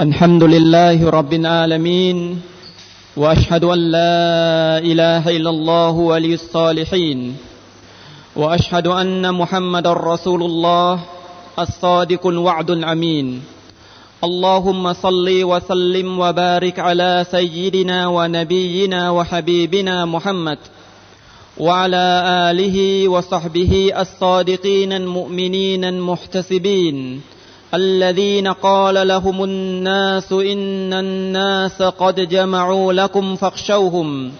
الحمد لله رب العالمين وأشهد أن لا إله إلا الله ولي الصالحين وأشهد أن محمد رسول الله الصادق الوعد الأمين. اللهم صل وسلم وبارك على سيدنا ونبينا وحبيبنا محمد وعلى آله وصحبه الصادقين المؤمنين المحتسبين. الذين قال لهم الناس إن الناس قد جمعوا لكم فاخشوهم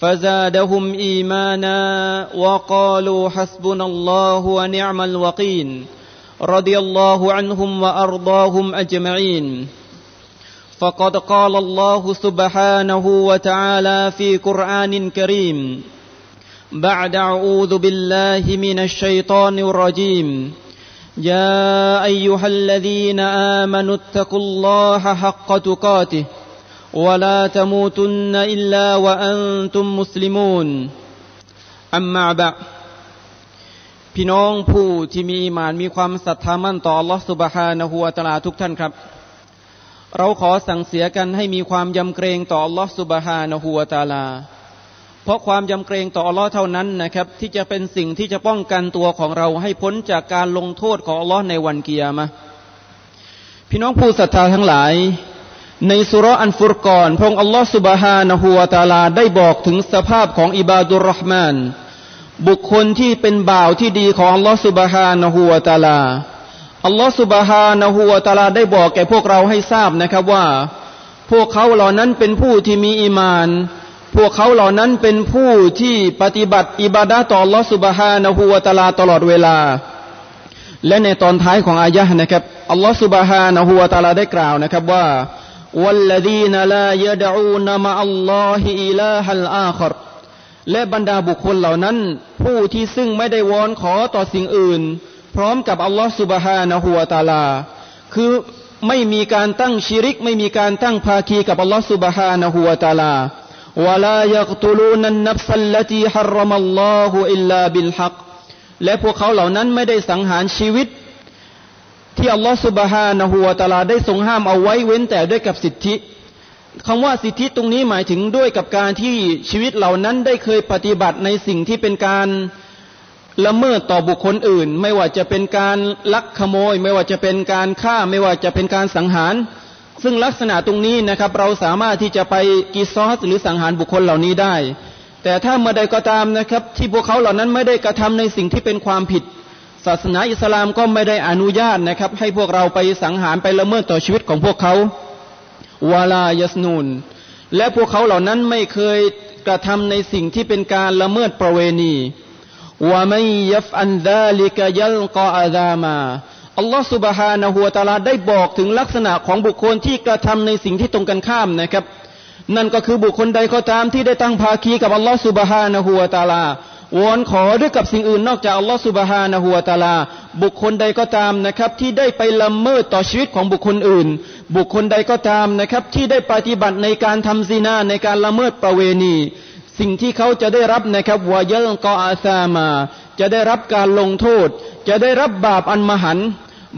فزادهم إيمانا وقالوا حسبنا الله ونعم الوقين رضي الله عنهم وأرضاهم أجمعين. فقد قال الله سبحانه وتعالى في قرآن كريم بعد أعوذ بالله من الشيطان الرجيم. يا أيها الذين آمنوا اتقوا الله حق تقاته ولا تموتن إلا وأنتم مسلمون أما بعد พี่น้องผู้ที่มีอิมานมีความศรัทธามั่นต่อ Allah سبحانه และ تعالى ทุกท่านครับ เราขอสั่งเสียกันให้มีความยำเกรงต่อ Allah سبحانه และ تعالى เพราะความยำเกรงต่ออัลลอฮ์เท่านั้นนะครับ ที่จะเป็นสิ่งที่จะป้องกันตัวของเราให้พ้นจากการลงโทษของอัลลอฮ์ในวันเกียร์มาพี่น้องผู้ศรัทธาทั้งหลาย ในสุรอันฟุรกอนพระองค์อัลลอฮ์สุบฮานะฮูวาตาลาได้บอกถึงสภาพของอิบาดุลรห์มานบุคคลที่เป็นบ่าวที่ดีของอัลลอฮ์สุบฮานะฮูวาตาลาอัลลอฮ์สุบฮานะฮูวาตาลาได้บอกแก่พวกเราให้ทราบนะครับว่า พวกเขาเหล่านั้นเป็นผู้ที่มีอีมาน พวกเขาเหล่านั้นเป็นผู้ที่ปฏิบัติอิบาดะต่อลอสุบฮานะฮูวาตาลาตลอดเวลา และในตอนท้ายของอายะห์นะครับอัลลอฮฺสุบฮานะฮูวาตาลาได้กล่าวนะครับว่า والذين لا يدعون مع الله إلها آخر และบรรดาบุคคลเหล่านั้น ผู้ที่ซึ่งไม่ได้วอนขอต่อสิ่งอื่น พร้อมกับอัลลอฮฺสุบฮานะฮูวาตาลา คือไม่มีการตั้งชิริก ไม่มีการตั้งภาคีกับอัลลอฮฺสุบฮานะฮูวาตาลา ولا يقتلون النفس التي حرم الله إلا بالحق และพวกเขาเหล่านั้นไม่ได้สังหารชีวิต ที่อัลลอฮฺสุบฮานะฮูวาตาลาได้ทรงห้ามเอาไว้เว้นแต่ด้วยกับสิทธิคำว่าสิทธิตรงนี้หมายถึงด้วยกับการที่ชีวิตเหล่านั้นได้เคยปฏิบัติในสิ่งที่เป็นการละเมิดต่อบุคคลอื่น ไม่ว่าจะเป็นการลักขโมย ไม่ว่าจะเป็นการฆ่าไม่ว่าจะเป็นการสังหาร ซึ่งลักษณะตรงนี้นะครับ เราสามารถที่จะไปกีซอสหรือสังหารบุคคลเหล่านี้ได้ แต่ถ้าเมื่อใดก็ตามนะครับ ที่พวกเขาเหล่านั้นไม่ได้กระทำในสิ่งที่เป็นความผิด ศาสนาอิสลามก็ไม่ได้อนุญาตนะครับ ให้พวกเราไปสังหารไปละเมิดต่อชีวิตของพวกเขาวาลายสนูนและพวกเขาเหล่านั้นไม่เคยกระทำในสิ่งที่เป็นการละเมิดประเวณีวาไม่ยฟอันดาลิกยัลกออาดามา อัลลอฮฺสุบฮานะฮัวตาลาได้บอกถึงลักษณะของบุคคลที่กระทำในสิ่งที่ตรงกันข้ามนะครับ นั่นก็คือบุคคลใดก็ตามที่ได้ตั้งภาคีกับอัลลอฮฺสุบฮานะฮัวตาลาวอนขอด้วยกับสิ่งอื่นนอกจากอัลลอฮฺสุบฮานะฮัวตาลา บุคคลใดก็ตามนะครับที่ได้ไปละเมิดต่อชีวิตของบุคคลอื่น บุคคลใดก็ตามนะครับที่ได้ปฏิบัติในการทำซีนาในการละเมิดประเวณี สิ่งที่เขาจะได้รับนะครับวายลกออาซามา จะได้รับการลงโทษ จะได้รับบาปอันมหัน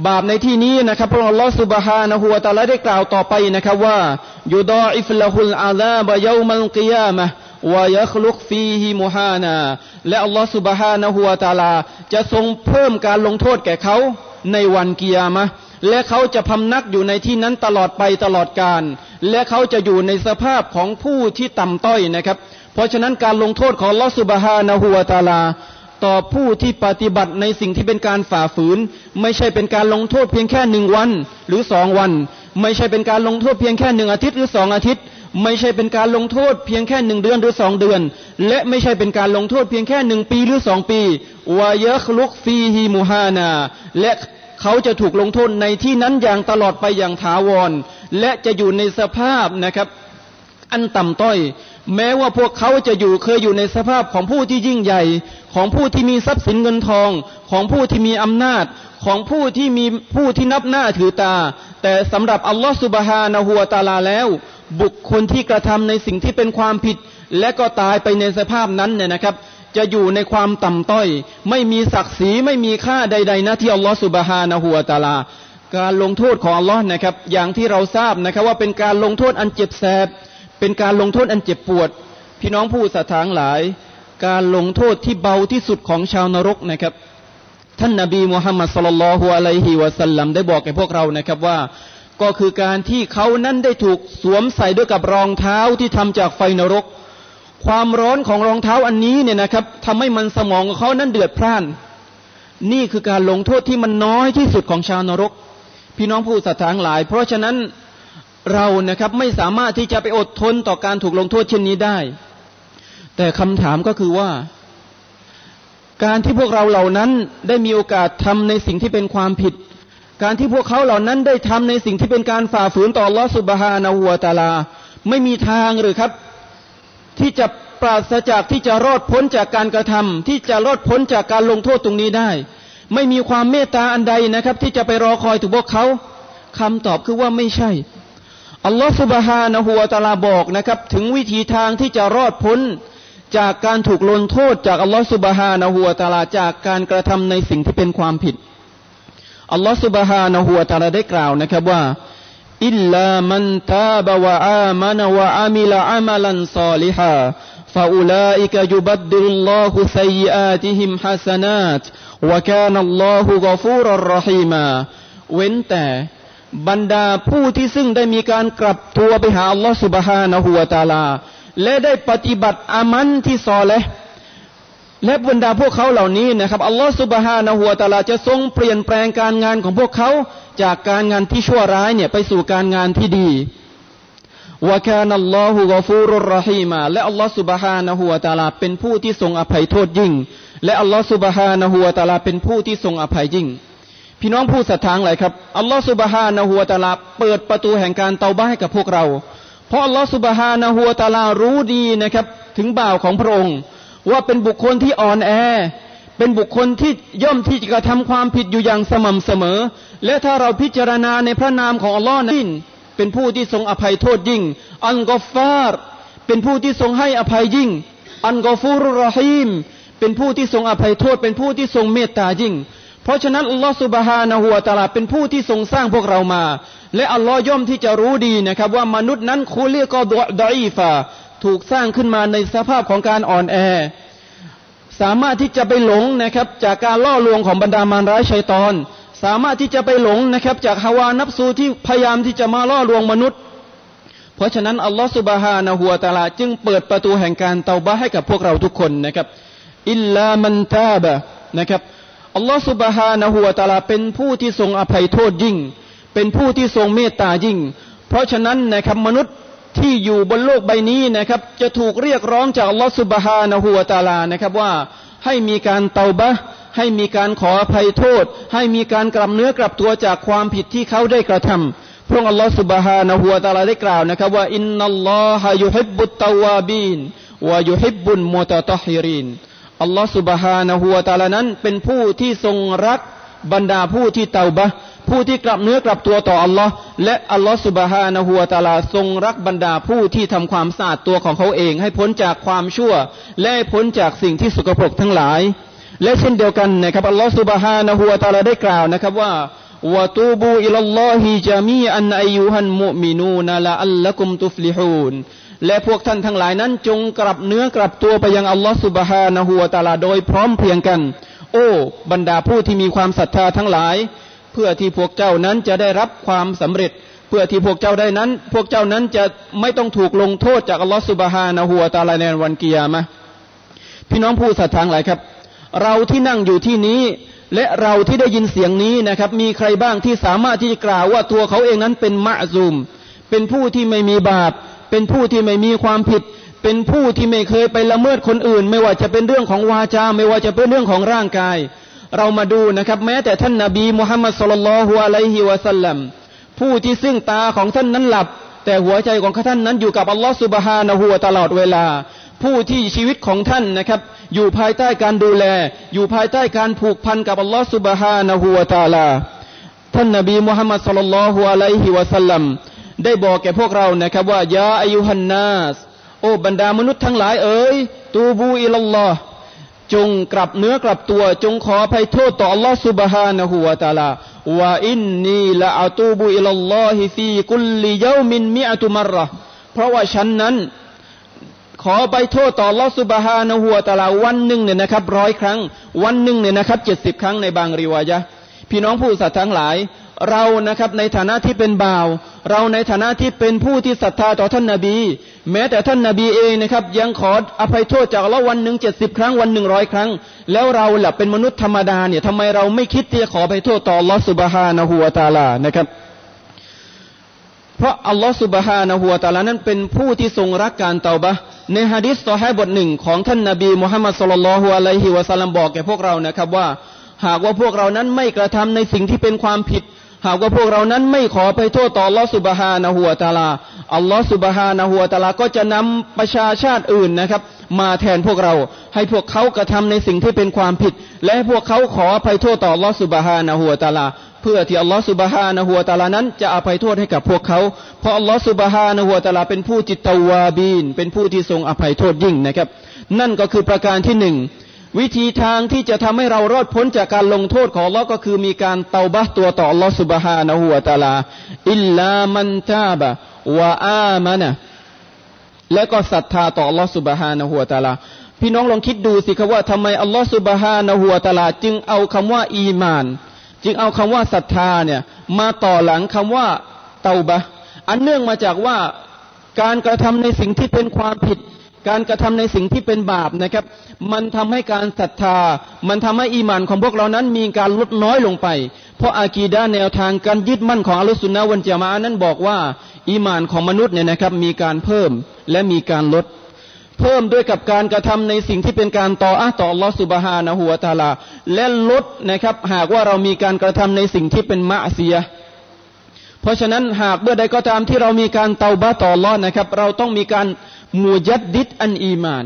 บาปในที่นี้นะครับพระองค์ลอสุบฮานะฮูวตาลาได้กล่าวต่อไปนะครับว่ายูดออิฟละฮุลอาซาบะยามัลกิยามะวายัคลุกฟีฮิมุฮานาและอัลลอฮฺสุบฮานะฮูวตาลา จะทรงเพิ่มการลงโทษแก่เขาในวันกิยามะและเขาจะพำนักอยู่ในที่นั้นตลอดไปตลอดกาลและเขาจะอยู่ในสภาพของผู้ที่ต่ำต้อยนะครับ เพราะฉะนั้นการลงโทษของลอสุบฮานะฮูวตาลา ต่อผู้ที่ปฏิบัติในสิ่งที่เป็นการฝ่าฝืน ไม่ใช่เป็นการลงโทษเพียงแค่หนึ่งวันหรือสองวัน ไม่ใช่เป็นการลงโทษเพียงแค่หนึ่งอาทิตย์หรือสองอาทิตย์ ไม่ใช่เป็นการลงโทษเพียงแค่หนึ่งเดือนหรือสองเดือน และไม่ใช่เป็นการลงโทษเพียงแค่หนึ่งปีหรือสองปีวายะคลุกฟีฮีมูฮานาและเขาจะถูกลงโทษในที่นั้นอย่างตลอดไปอย่างถาวร และจะอยู่ในสภาพนะครับ อันต่ำต้อย แม้ว่าพวกเขาจะอยู่เคยอยู่ในสภาพของผู้ที่ยิ่งใหญ่ ของผู้ที่มีทรัพย์สินเงินทอง ของผู้ที่มีอำนาจ ของผู้ที่มีผู้ที่นับหน้าถือตา แต่สำหรับอัลลอฮฺสุบฮานะฮัวตาลาแล้ว บุคคลที่กระทำในสิ่งที่เป็นความผิด และก็ตายไปในสภาพนั้นเนี่ยนะครับ จะอยู่ในความต่ำต้อย ไม่มีศักดิ์ศรีไม่มีค่าใด ๆนะที่อัลลอฮฺสุบฮานะฮัวตาลา การลงโทษของอัลลอฮ์นะครับ อย่างที่เราทราบนะครับว่าเป็นการลงโทษอันเจ็บแสบ เป็นการลงโทษอันเจ็บปวด พี่น้องผู้ศรัทธาหลาย การลงโทษที่เบาที่สุดของชาวนรกนะครับ ท่านนาบีมุฮัมมัดสุลลัลฮุอะลัยฮิวะสัลลัมได้บอกแก่พวกเรานะครับว่า ก็คือการที่เขานั้นได้ถูกสวมใส่ด้วยกับรองเท้าที่ทำจากไฟนรก ความร้อนของรองเท้าอันนี้เนี่ยนะครับทำให้มันสมองของเขานั้นเดือดพร่าน นี่คือการลงโทษที่มันน้อยที่สุดของชาวนรก พี่น้องผู้ศรัทธาหลาย เพราะฉะนั้น เรานะครับไม่สามารถที่จะไปอดทนต่อการถูกลงโทษเช่นนี้ได้ แต่คำถามก็คือว่า การที่พวกเราเหล่านั้นได้มีโอกาสทำในสิ่งที่เป็นความผิด การที่พวกเขาเหล่านั้นได้ทำในสิ่งที่เป็นการฝ่าฝืนต่อลอสุบฮานาหัวตาลา ไม่มีทางหรือครับ ที่จะปราศจากที่จะรอดพ้นจากการกระทำที่จะรอดพ้นจากการลงโทษตรงนี้ได้ ไม่มีความเมตตาอันใดนะครับ ที่จะไปรอคอยถูกพวกเขาคำตอบคือว่าไม่ใช่ อัลลอฮฺสุบฮานะฮูวาตาลาบอกนะครับ ถึงวิธีทางที่จะรอดพ้น จากการถูกลงโทษจากอัลลอฮฺสุบฮานะฮูวาตาลาจากการกระทำในสิ่งที่เป็นความผิด อัลลอฮฺสุบฮานะฮูวาตาลาได้กล่าวนะครับว่าอิลลามันตาบวะอามันวะอามิลอามัลันซอลิฮา فأولئك يبدل الله سيئاتهم حسنات وكان الله غفورا رحيما เว้นแต่ บรรดาผู้ที่ซึ่งได้มีการกลับตัวไปหาอัลลอฮฺสุบฮานะฮูวาตาลา และได้ปฏิบัติอามันที่ซอแลและบรรดาพวกเขาเหล่านี้นะครับอัลลอฮฺสุบฮานะฮูวาตาลาจะทรงเปลี่ยนแปลงการงานของพวกเขาจากการงานที่ชั่วร้ายเนี่ยไปสู่การงานที่ดีวะคานัลลอฮุกฟูรุรรหีมาและอัลลอฮ์สุบฮานะฮูวาตาลาเป็นผู้ที่ทรงอภัยโทษยิ่ง และอัลลอฮ์สุบฮานะฮูวาตาลาเป็นผู้ที่ทรงอภัยยิ่ง พี่น้องผู้ศรัทธาหลายครับอัลลอฮ์สุบฮานะฮูวตาลาเปิดประตูแห่งการเตาบ้าให้กับพวกเรา เพราะอัลลอฮ์สุบฮานะฮูวตาลารู้ดีนะครับ ถึงบ่าวของพระองค์ ว่าเป็นบุคคลที่อ่อนแอ เป็นบุคคลที่ย่อมที่จะกระทำความผิดอยู่อย่างสม่ำเสมอ และถ้าเราพิจารณาในพระนามของอัลลอฮ์นั้นเป็นผู้ที่ทรงอภัยโทษยิ่ง อันกอฟาร์เป็นผู้ที่ทรงให้อภัยยิ่ง อันกอฟูรุรหีมเป็นผู้ที่ทรงอภัยโทษ เป็นผู้ที่ทรงเมตตายิ่ง ราะฉะนั้นอัลลอฮฺสุบฮานะฮูวตาลาเป็นผู้ที่ทรงสร้างพวกเรามา และอัลลอฮ์ย่อมที่จะรู้ดีนะครับ ว่ามนุษย์นั้นคูเรียก็ดอีฟาถูกสร้างขึ้นมาในสภาพของการอ่อนแอ สามารถที่จะไปหลงนะครับ จากการล่อลวงของบรรดามารร้ายชัยตอน สามารถที่จะไปหลงนะครับ จากฮาวานับสูที่พยายามที่จะมาล่อลวงมนุษย์ เพราะฉะนั้นอัลลอฮฺสุบฮานะฮัวตาลาจึงเปิดประตูแห่งการเตาบะให้กับพวกเราทุกคนนะครับอิลลามันตาบะนะครับ อัลลอฮฺสุบฮานะฮัวตาลาเป็นผู้ที่ทรงอภัยโทษยิ่ง เป็นผู้ที่ทรงเมตตายิ่ง เพราะฉะนั้นนะครับมนุษย์ที่อยู่บนโลกใบนี้นะครับจะถูกเรียกร้องจากอัลลอฮฺสุบฮานะฮัวตาลานะครับว่าให้มีการเตาบะให้มีการขออภัยโทษ ให้มีการกลับเนื้อกลับตัวจากความผิดที่เขาได้กระทำพระองค์อัลลอฮฺสุบฮานะฮัวตาลาได้กล่าวนะครับว่าอินนัลลอฮะยุฮิบบุตตาวาบีนวายุฮิบบุนมุตตะฮิริน อัลลอฮฺสุบฮานะฮัวตาลานั้น เป็นผู้ที่ทรงรักบรรดาผู้ที่เตาบะผู้ที่กลับเนื้อกลับตัวต่ออัลลอฮ์และอัลลอฮฺสุบฮานะฮัวตาลาทรงรักบรรดาผู้ที่ทำความสะอาดตัวของเขาเอง ให้พ้นจากความชั่ว และพ้นจากสิ่งที่สกปรกทั้งหลาย และเช่นเดียวกันนะครับอัลลอฮฺสุบฮานะฮูวตาลาได้กล่าวนะครับว่าวะตูบูอิลลอฮิจามีอันอายุฮันมุมินูนละอัลละกุมตุฟลิฮูน และพวกท่านทั้งหลายนั้นจงกลับเนื้อกลับตัวไปยังอัลลอฮฺสุบฮานะฮูวาตาลาโดยพร้อมเพียงกัน โอ้ บรรดาผู้ที่มีความศรัทธาทั้งหลาย เพื่อที่พวกเจ้านั้นจะได้รับความสำเร็จ เพื่อที่พวกเจ้าได้นั้น พวกเจ้านั้นจะไม่ต้องถูกลงโทษจากอัลลอฮฺสุบฮานะฮูวาตาลาในวันกิยามะพี่น้องผู้ศรัทธาหลายครับ เราที่นั่งอยู่ที่นี้ และเราที่ได้ยินเสียงนี้นะครับ มีใครบ้างที่สามารถที่จะกล่าวว่าตัวเขาเองนั้นเป็นมะซูม เป็นผู้ที่ไม่มีบาป เป็นผู้ที่ไม่มีความผิด เป็นผู้ที่ไม่เคยไปละเมิดคนอื่น ไม่ว่าจะเป็นเรื่องของวาจา ไม่ว่าจะเป็นเรื่องของร่างกาย เรามาดูนะครับ แม้แต่ท่านนาบีมุฮัมมัดสุลลัลฮุอะลัยฮิวะสัลลัมผู้ที่ซึ่งตาของท่านนั้นหลับ แต่หัวใจของท่านนั้นอยู่กับอัลลอฮฺสุบฮานะฮูตลอดเวลา ผู้ที่ชีวิตของท่านนะครับ อยู่ภายใต้การดูแล อยู่ภายใต้การผูกพันกับอัลลอฮฺสุบฮานะฮูตาลาท่านนบีมุฮัมมัดสุลลัลฮุอะลัยฮิวะสัลลัม ได้บอกแก่พวกเรานะครับ ว่ายาอายุฮันนาส โอ้บรรดามนุษย์ทั้งหลายเอ๋ยตูบูอิลลอฮจงกลับเนื้อกลับตัวจงขอภัยโทษต่ออัลลอฮฺสุบฮานะฮูวาตาลาว่าอินนีละอัตูบุอิลลอฮิฟีกุลลิยามินมิอัตุมรระเพราะว่าฉันนั้น ขอไปโทษต่อลอสุบฮานะหัวตะลาวันหนึ่งเนี่ยนะครับร้อยครั้ง วันหนึ่งเนี่ยนะครับเจ็ดสิบครั้งในบางริวายะพี่น้องผู้ศรัทธาทั้งหลาย เรานะครับในฐานะที่เป็นบ่าว เราในฐานะที่เป็นผู้ที่ศรัทธาต่อท่านนาบี แม้แต่ท่านนาบีเองนะครับ ยังขออภัยโทษจากละวันหนึ่งเจ็ดสิบครั้งวันหนึ่งร้อยครั้ง แล้วเราแหละเป็นมนุษย์ธรรมดาเนี่ยทำไมเราไม่คิดที่จะขออภัยโทษต่อลอสุบฮานะฮัวตาลานะครับ เพราะอัลลอฮฺสุบฮานะฮัวตาลานั้นเป็นผู้ที่ทรงรักการเตาบะในฮะดิษต่อให้บทหนึ่งของท่านนาบีมุฮัมมัดสุลลัลฮุอะลัยฮิวะสัลลัมบอกแก่พวกเรานะครับว่า หากว่าพวกเรานั้นไม่กระทำในสิ่งที่เป็นความผิด หากว่าพวกเรานั้นไม่ขอไปโทษต่ออัลลอฮฺสุบฮานะฮัวตาลา อัลลอฮฺสุบฮานะฮัวตาลาก็จะนำประชาชาติอื่นนะครับ มาแทนพวกเราให้พวกเขากระทำในสิ่งที่เป็นความผิด และให้พวกเขาขอไปโทษต่ออัลลอฮฺสุบฮานะฮัวตาลา เพื่อที่อัลลอฮฺสุบฮานะฮัวตาลานั้น จะอภัยโทษให้กับพวกเขา เพราะอัลลอฮฺสุบฮานะฮัวตาลาเป็นผู้จิตตวาบีน เป็นผู้ที่ทรงอภัยโทษยิ่งนะครับ นั่นก็คือประการที่หนึ่ง วิธีทางที่จะทำให้เรารอดพ้นจากการลงโทษของลอก็คือมีการเตาบะตัวต่อลอสุบฮานะฮัวตาลา อิลลามันตาบะวะอามานะและก็ศรัทธาต่อลอสุบฮานะฮัวตาลา พี่น้องลองคิดดูสิครับว่าทำไมอัลลอฮฺสุบฮานะฮัวตาลา จึงเอาคำว่า อีมาน จึงเอาคำว่าศรัทธาเนี่ยมาต่อหลังคำว่าเตาบะอันเนื่องมาจากว่าการกระทำในสิ่งที่เป็นความผิด การกระทำในสิ่งที่เป็นบาปนะครับ มันทำให้การศรัทธา มันทำให้อีมานของพวกเรานั้นมีการลดน้อยลงไป เพราะอากีดาแนวทางการยึดมั่นของอัลลอฮฺสุนนะวันจามานั้นบอกว่าอีมานของมนุษย์เนี่ยนะครับ มีการเพิ่มและมีการลด เพิ่มด้วยกับการกระทำในสิ่งที่เป็นการต่ออาต่อลอสุบฮานะหัวตาลา และลดนะครับ หากว่าเรามีการกระทำในสิ่งที่เป็นมะเสียเพราะฉะนั้นหากเมื่อใดก็ตามที่เรามีการเตาบ้าต่อรอดนะครับ เราต้องมีการ มูยัดดิดอันอีมาน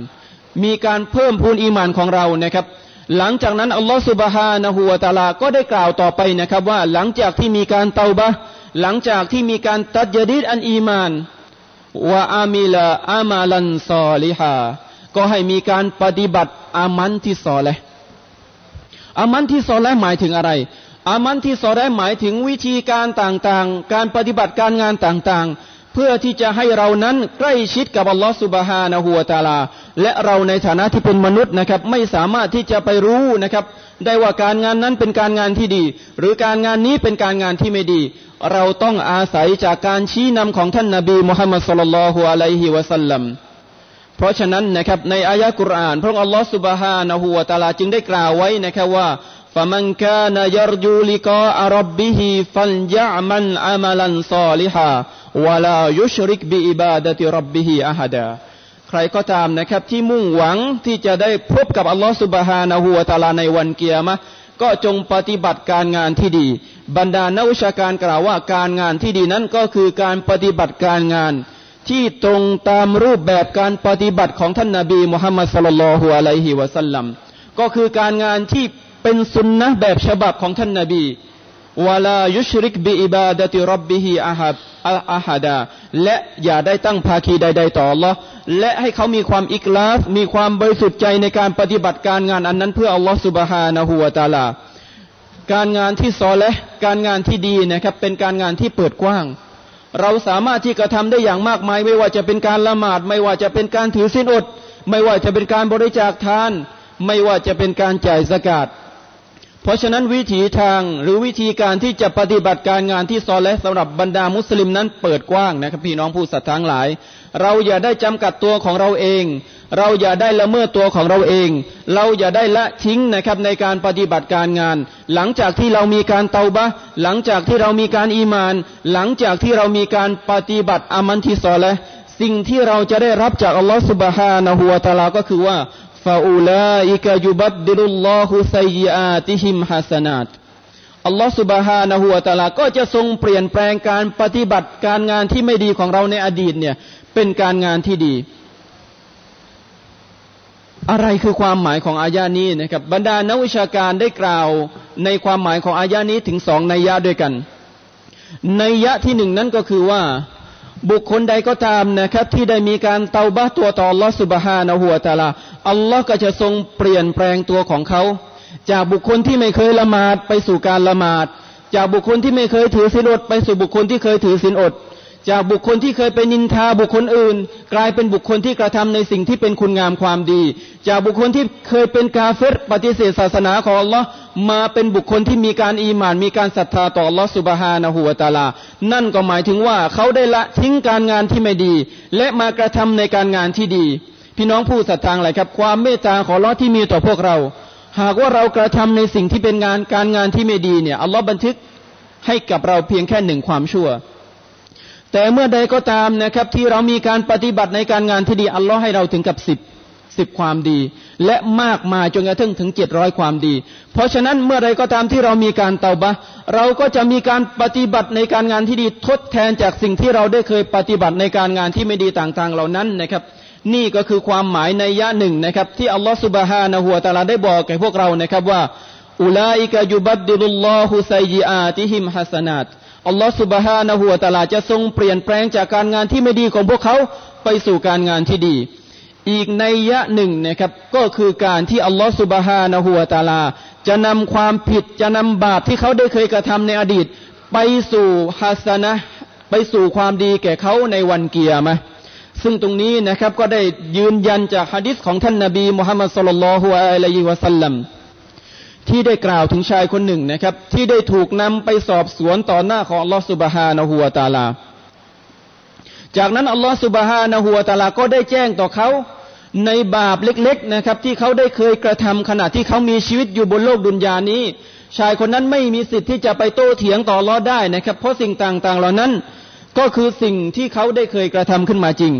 มีการเพิ่มพูนอีมานของเรานะครับหลังจากนั้นอัลลอฮฺสุบฮานะฮูวาตาลาก็ได้กล่าวต่อไปนะครับว่าหลังจากที่มีการเตาบะหลังจากที่มีการตัดยดิดอันอีมานว่าอามิลาอามาลันซอลิฮาก็ให้มีการปฏิบัติอามันที่ซอเลอามันที่ซอเลหมายถึงอะไร อามันที่ซอเลหมายถึงวิธีการต่างๆ การปฏิบัติการงานต่างๆ เพื่อที่จะให้เรานั้นใกล้ชิดกับอัลลอฮฺสุบฮานะฮูวตาลา และเราในฐานะที่เป็นมนุษย์นะครับ ไม่สามารถที่จะไปรู้นะครับ ได้ว่าการงานนั้นเป็นการงานที่ดี หรือการงานนี้เป็นการงานที่ไม่ดี เราต้องอาศัยจากการชี้นำของท่านนาบีมุฮัมมัดสุลลัลฮุอะลัยฮิวะสัลลัมเพราะฉะนั้นนะครับในอายะกุรอานพระองค์อัลลอฮฺสุบฮานะฮูวตาลาจึงได้กล่าวไว้นะครับว่า فمن كان يرجو لقاء ربه فليعمل عملا صالحا วลายุชริกบิอิบาดติรับบิฮิอาฮดาใครก็ตามนะครับที่มุ่งหวังที่จะได้พบกับอัลลอฮฺสุบฮานาหัวตาลาในวันเกียรมะก็จงปฏิบัติการงานที่ดี บรรดานักวิชาการกล่าวว่าการงานที่ดีนั้นก็คือการปฏิบัติการงาน ที่ตรงตามรูปแบบการปฏิบัติของท่านนาบีมุฮัมมัดสลลัลฮุอะลัยฮิวะสัลลัมก็คือการงานที่เป็นสุนนะแบบฉบับของท่านนาบี วลายุชริกบิอิบาดติรับบิฮิอาฮับอาฮัดาและอย่าได้ตั้งภาคีใด ๆ ต่อ Allah และให้เขามีความอิกลาสมีความบริสุทธิ์ใจในการปฏิบัติการงานอันนั้นเพื่ออัลลอฮฺสุบฮานะฮูวาตาลาการงานที่ซอและการงานที่ดีนะครับเป็นการงานที่เปิดกว้าง เราสามารถที่กระทำได้อย่างมากมาย ไม่ว่าจะเป็นการละหมาด ไม่ว่าจะเป็นการถือศีลอด ไม่ว่าจะเป็นการบริจาคทาน ไม่ว่าจะเป็นการจ่ายสกาด เพราะฉะนั้นวิถีทางหรือวิธีการที่จะปฏิบัติการงานที่ซอและสำหรับบรรดามุสลิมนั้นเปิดกว้างนะครับพี่น้องผู้ศรัทธาหลาย เราอย่าได้จำกัดตัวของเราเอง เราอย่าได้ละเมิดตัวของเราเอง เราอย่าได้ละทิ้งนะครับในการปฏิบัติการงาน หลังจากที่เรามีการเตาบะหลังจากที่เรามีการอีมาน หลังจากที่เรามีการปฏิบัติอามันที่ซอและสิ่งที่เราจะได้รับจากอัลลอฮฺสุบฮานะฮูวาตาลาก็คือว่า ฟาอูลาอิกยุบัดดิลุลลอฮุไซยอาติฮิมฮัสนาตอัลลอฮฺสุบฮานะฮูวะตาลาก็จะทรงเปลี่ยนแปลงการปฏิบัติการงานที่ไม่ดีของเราในอดีตเนี่ยเป็นการงานที่ดี อะไรคือความหมายของอายานี้นะครับบรรดานักวิชาการได้กล่าวในความหมายของอายานี้ถึงสองนัยยะด้วยกันนัยยะที่หนึ่งนั้นก็คือว่า บุคคลใดก็ตามนะครับที่ได้มีการเตาบ้าตัวต่ออัลลอฮฺสุบฮานะหัวตาลาอัลลอฮ์ก็จะทรงเปลี่ยนแปลงตัวของเขา จากบุคคลที่ไม่เคยละหมาดไปสู่การละหมาด จากบุคคลที่ไม่เคยถือศีลอดไปสู่บุคคลที่เคยถือศีลอด จากบุคคลที่เคยไปนินทาบุคคลอื่น กลายเป็นบุคคลที่กระทำในสิ่งที่เป็นคุณงามความดี จากบุคคลที่เคยเป็นกาเฟรปฏิเสธศาสนาของอัลลอฮ์มาเป็นบุคคลที่มีการอีหมาน มีการศรัทธาต่ออัลลอฮ์สุบฮานะฮูวะตาลา นั่นก็หมายถึงว่าเขาได้ละทิ้งการงานที่ไม่ดี และมากระทำในการงานที่ดี พี่น้องผู้ศรัทธาอะไรครับ ความเมตตาของอัลลอฮ์ที่มีต่อพวกเรา หากว่าเรากระทำในสิ่งที่เป็นงานการงานที่ไม่ดีเนี่ยอัลลอฮ์บันทึกให้กับเราเพียงแค่หนึ่งความชั่ว แต่เมื่อใดก็ตามนะครับ ที่เรามีการปฏิบัติในการงานที่ดีอัลลอฮ์ให้เราถึงกับสิบสิบความดี และมากมายจนกระทั่งถึงเจ็ดร้อยความดี เพราะฉะนั้นเมื่อใดก็ตามที่เรามีการเตาบะเราก็จะมีการปฏิบัติในการงานที่ดีทดแทนจากสิ่งที่เราได้เคยปฏิบัติในการงานที่ไม่ดีต่างๆเหล่านั้นนะครับ นี่ก็คือความหมายในยะหนึ่งนะครับ ที่อัลลอฮฺสุบฮานะฮัวตาลาได้บอกแก่พวกเรานะครับว่าอุลัยกะยุบัดดิลุลลอฮุไซยีอาติฮิมฮัสนาต อัลลอฮฺสุบฮานะฮัวตาลาจะทรงเปลี่ยนแปลงจากการงานที่ไม่ดีของพวกเขาไปสู่การงานที่ดี อีกในยะหนึ่งนะครับ ก็คือการที่อัลลอฮฺสุบฮานะฮัวตาลา จะนำความผิดจะนำบาปที่เขาได้เคยกระทำในอดีต ไปสู่ฮัสนะไปสู่ความดีแก่เขาในวันเกียร์มะซึ่งตรงนี้นะครับก็ได้ยืนยันจากฮะดิษของท่านนาบีมุฮัมมัดสุลลัลฮุอะลัยฮิวะสัลลัม ที่ได้กล่าวถึงชายคนหนึ่งนะครับ ที่ได้ถูกนำไปสอบสวนต่อหน้าของอัลลอฮฺสุบฮานะฮัวตาลา จากนั้นอัลลอฮฺสุบฮานะฮัวตาลาก็ได้แจ้งต่อเขาในบาปเล็กๆนะครับ ที่เขาได้เคยกระทำขณะที่เขามีชีวิตอยู่บนโลกดุนยานี้ ชายคนนั้นไม่มีสิทธิ์ที่จะไปโต้เถียงต่อรอได้นะครับ เพราะสิ่งต่างๆ เหล่านั้น ก็คือสิ่งที่เขาได้เคยกระทำขึ้นมาจริง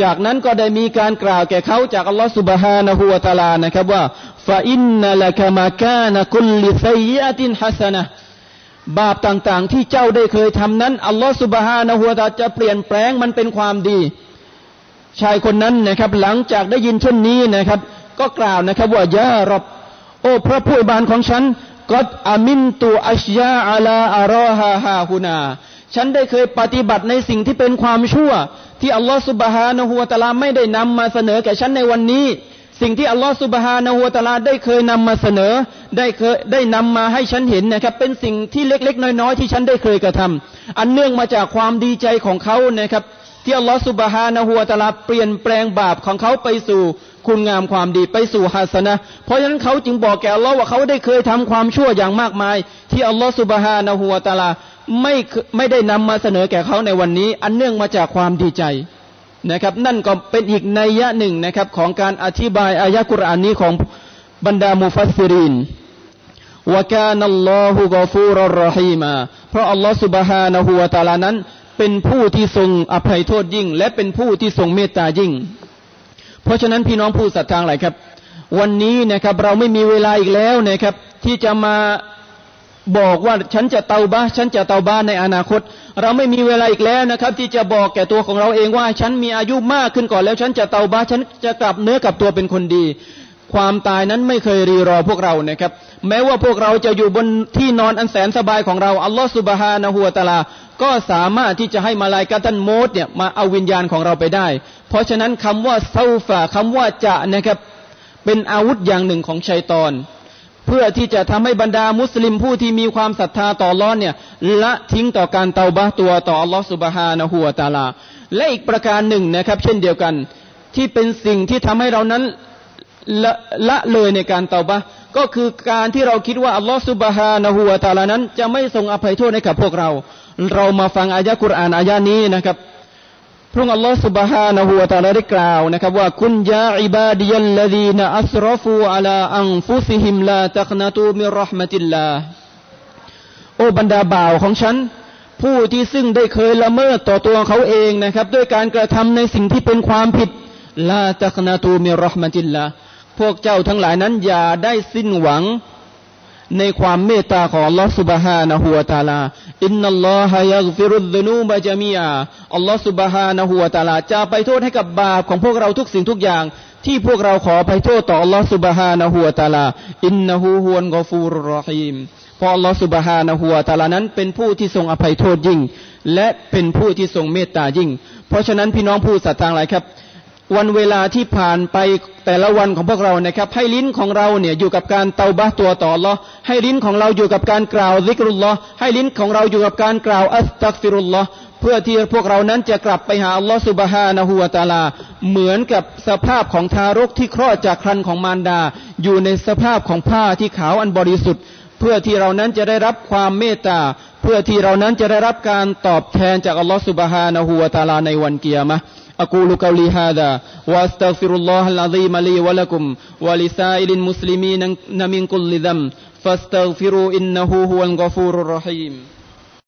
จากนั้นก็ได้มีการกล่าวแก่เขาจากอัลลอฮฺสุบฮานะฮูวะตาลานะครับว่าฟาอินนัลกะมาคานะกุลลิซัยยะตินฮัสนะบาปต่างๆ ที่เจ้าได้เคยทำนั้นอัลลอฮฺสุบฮานะฮูวะตาจะเปลี่ยนแปลงมันเป็นความดี ชายคนนั้นนะครับ หลังจากได้ยินเช่นนี้นะครับ ก็กล่าวนะครับว่ายารบโอ้พระผู้บานของฉันกอดอามินตูอัชยาอาลาอารอฮาฮาฮุนา ฉันได้เคยปฏิบัติในสิ่งที่เป็นความชั่ว ที่อัลลอฮฺสุบฮานะฮูวะตาลาไม่ได้นำมาเสนอแก่ฉันในวันนี้ สิ่งที่อัลลอฮฺสุบฮานะฮูวตาลาได้เคยนำมาเสนอ ได้เคยได้นำมาให้ฉันเห็นนะครับ เป็นสิ่งที่เล็กๆ น้อยๆ ที่ฉันได้เคยกระทำอันเนื่องมาจากความดีใจของเขานะครับที่อัลลอฮฺสุบฮานะฮูวตาลาเปลี่ยนแปลงบาปของเขาไปสู่คุณงามความดีไปสู่ฮัสนะ เพราะฉะนั้นเขาจึงบอกแก่อัลลอฮ์ว่าเขาได้เคยทำความชั่วอย่างมากมาย ที่อัลลอฮฺสุบฮานะฮูวตาลา ไม่ไม่ได้นำมาเสนอแก่เขาในวันนี้ อันเนื่องมาจากความดีใจนะครับ นั่นก็เป็นอีกนัยยะหนึ่งนะครับของการอธิบายอายะกุรอานนี้ของบรรดามุฟัสซิรินวกานัลลอฮุกอฟูรรฮีมาเพราะอัลลอฮฺสุบฮานะฮูวาตาลานั้น เป็นผู้ที่ทรงอภัยโทษยิ่ง และเป็นผู้ที่ทรงเมตตายิ่ง เพราะฉะนั้นพี่น้องผู้ศรัทธาหลายครับ วันนี้นะครับเราไม่มีเวลาอีกแล้วนะครับ ที่จะมา บอกว่าฉันจะเตาบ้าฉันจะเตาบ้าในอนาคต เราไม่มีเวลาอีกแล้วนะครับ ที่จะบอกแก่ตัวของเราเองว่า ฉันมีอายุมากขึ้นก่อนแล้ว ฉันจะเตาบ้าฉันจะกลับเนื้อกลับตัวเป็นคนดี ความตายนั้นไม่เคยรีรอพวกเรานะครับ แม้ว่าพวกเราจะอยู่บนที่นอนอันแสนสบายของเราอัลลอฮฺสุบฮานะฮัวตาลา ก็สามารถที่จะให้มาลายกาตันโมดเนี่ยมาเอาวิญญาณของเราไปได้ เพราะฉะนั้นคำว่าเซาฟาคำว่าจะนะครับเป็นอาวุธอย่างหนึ่งของชัยตอน เพื่อที่จะทำให้บรรดามุสลิมผู้ที่มีความศรัทธาต่อร้อนเนี่ยละทิ้งต่อการเตาบะตัวต่ออัลลอฮฺสุบฮานะฮัวตาลา และอีกประการหนึ่งนะครับ เช่นเดียวกัน ที่เป็นสิ่งที่ทำให้เรานั้นละละเลยในการเตาบะก็คือการที่เราคิดว่าอัลลอฮฺสุบฮานะฮัวตาลานั้น จะไม่ทรงอภัยโทษให้กับพวกเรา เรามาฟังอายะกุรอานอายะนี้นะครับ พระองค์ Allah سبحانه านะฮูวะตได้กล่าวนะครับว่าคุณยาอิบาดียัลลดีนอัสรฟูอัลาอังฟุซิฮิมลาตักนตูมิรห์มติลลาโอ้บรรดาบ่าวของฉัน ผู้ที่ซึ่งได้เคยละเมิดต่อตัวเขาเองนะครับ ด้วยการกระทำในสิ่งที่เป็นความผิดลาตักนตูมิรห์มติลลาพวกเจ้าทั้งหลายนั้นอย่าได้สิ้นหวัง ในความเมตตาของอัลลอฮฺสุบฮานะฮูวาตาลาอินนัลลอฮะยักฟิรุดนูบะจามีอาอัลลอฮฺสุบฮานะฮูวาตาลาจะไปโทษให้กับบาปของพวกเราทุกสิ่งทุกอย่าง ที่พวกเราขอไปโทษต่ออัลลอฮฺสุบฮานะฮูวาตาลาإنه هو الغفور الرحيم เพราะอัลลอฮฺ سبحانه وتعالى นั้นเป็นผู้ที่ทรงอภัยโทษยิ่ง และเป็นผู้ที่ทรงเมตตายิ่ง เพราะฉะนั้นพี่น้องผู้ศรัทธาทั้งหลายครับ วันเวลาที่ผ่านไปแต่ละวันของพวกเรานะครับ ให้ลิ้นของเราเนี่ยอยู่กับการเตาบะตัวต่ออัลลอฮฺ ให้ลิ้นของเราอยู่กับการกล่าว ذكر الله ให้ลิ้นของเราอยู่กับการกล่าว أستغفر الله เพื่อที่พวกเรานั้นจะกลับไปหาอัลลอฮฺ سبحانه وتعالى เหมือนกับสภาพของทารกที่คลอดจากครันของมารดา อยู่ในสภาพของผ้าที่ขาวอันบริสุทธิ์ เพื่อที่เรานั้นจะได้รับความเมตตา เพื่อที่เรานั้นจะได้รับการตอบแทนจากอัลลอฮฺสุบฮานะฮูวาตาลาในวันเกียร์มะ أقول قولي هذا وأستغفر الله العظيم لي ولكم ولسائر المسلمين من كل ذنب فاستغفروا إنه هو الغفور الرحيم.